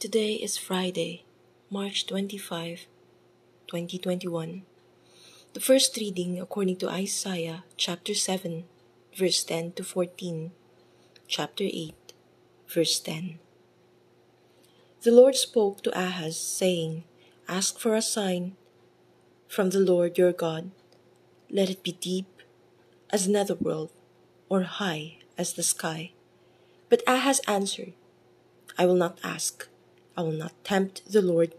Today is Friday, March 25, 2021. The first reading according to Isaiah chapter 7, verse 10 to 14, chapter 8, verse 10. The Lord spoke to Ahaz, saying, Ask for a sign from the Lord your God. Let it be deep as netherworld, or high as the sky. But Ahaz answered, I will not ask. I will not tempt the Lord.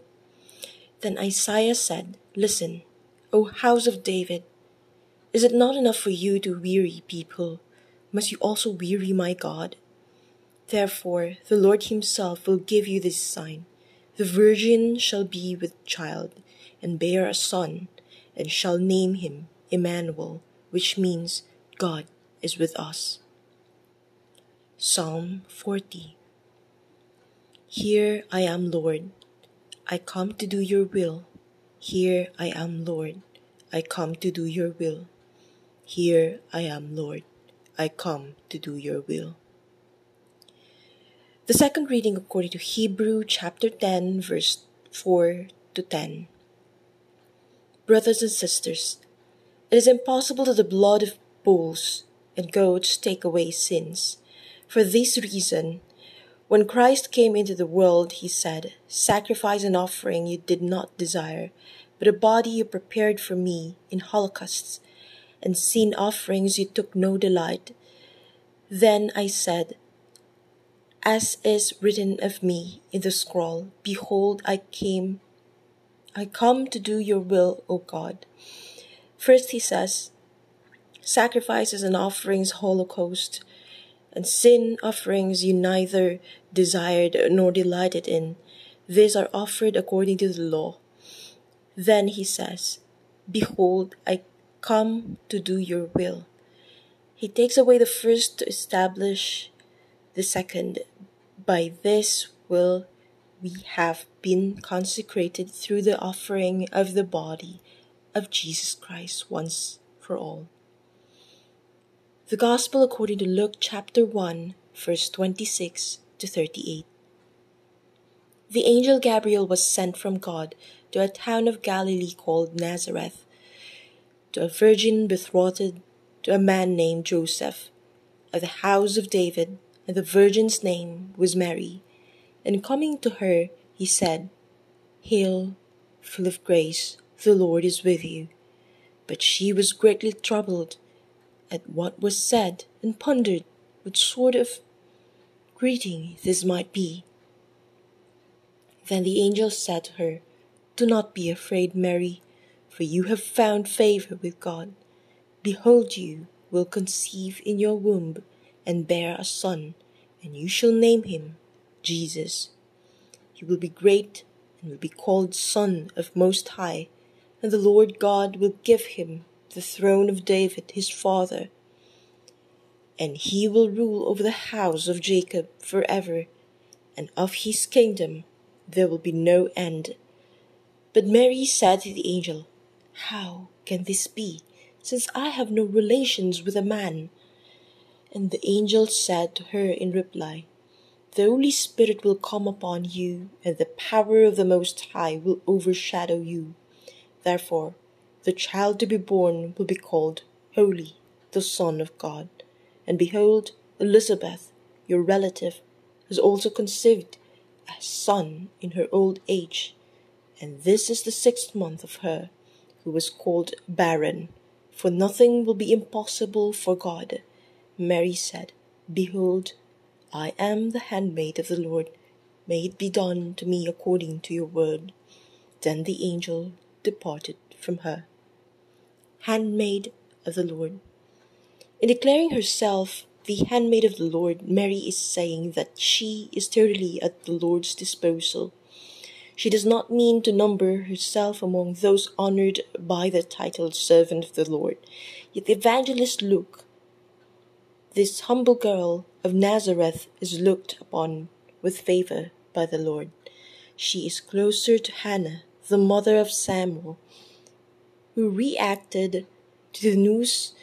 Then Isaiah said, Listen, O house of David, is it not enough for you to weary people? Must you also weary my God? Therefore, the Lord Himself will give you this sign The virgin shall be with child, and bear a son, and shall name him Emmanuel, which means God is with us. Psalm 40 Here I am, Lord. I come to do your will. Here I am, Lord. I come to do your will. Here I am, Lord. I come to do your will. The second reading according to Hebrew chapter 10, verse 4 to 10. Brothers and sisters, it is impossible that the blood of bulls and goats take away sins. For this reason, when Christ came into the world, he said, Sacrifice and offering you did not desire, but a body you prepared for me in holocausts, and sin offerings you took no delight. Then I said, As is written of me in the scroll, Behold, I came, I come to do your will, O God. First he says, Sacrifices and offerings, holocaust, and sin offerings you neither desired nor delighted in. These are offered according to the law. Then he says, Behold, I come to do your will. He takes away the first to establish the second. By this will we have been consecrated through the offering of the body of Jesus Christ once for all. The Gospel according to Luke chapter 1, verse 26 to 38. The angel Gabriel was sent from God to a town of Galilee called Nazareth, to a virgin betrothed to a man named Joseph, of the house of David, and the virgin's name was Mary. And coming to her, he said, Hail, full of grace, the Lord is with you. But she was greatly troubled at what was said and pondered what sort of greeting this might be. Then the angel said to her, Do not be afraid, Mary, for you have found favor with God. Behold, you will conceive in your womb and bear a son, and you shall name him Jesus. He will be great and will be called Son of Most High, and the Lord God will give him the throne of David his father, and he will rule over the house of Jacob forever, and of his kingdom there will be no end. But Mary said to the angel, How can this be, since I have no relations with a man? And the angel said to her in reply, The Holy Spirit will come upon you, and the power of the Most High will overshadow you. Therefore, the child to be born will be called Holy, the Son of God. And behold, Elizabeth, your relative, has also conceived a son in her old age, and this is the sixth month of her who was called barren, for nothing will be impossible for God. Mary said, Behold, I am the handmaid of the Lord. May it be done to me according to your word. Then the angel departed from her. Handmaid of the Lord. In declaring herself the handmaid of the Lord, Mary is saying that she is totally at the Lord's disposal. She does not mean to number herself among those honored by the title servant of the Lord. Yet the evangelist Luke, this humble girl of Nazareth, is looked upon with favor by the Lord. She is closer to Hannah, the mother of Samuel, who reacted to the news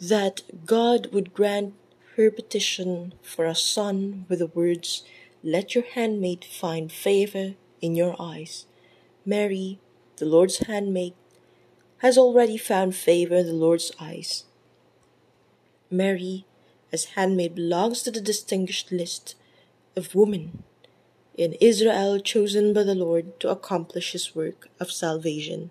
that God would grant her petition for a son with the words, let your handmaid find favor in your eyes. Mary, the Lord's handmaid, has already found favor in the Lord's eyes. Mary, as handmaid, belongs to the distinguished list of women in Israel chosen by the Lord to accomplish his work of salvation.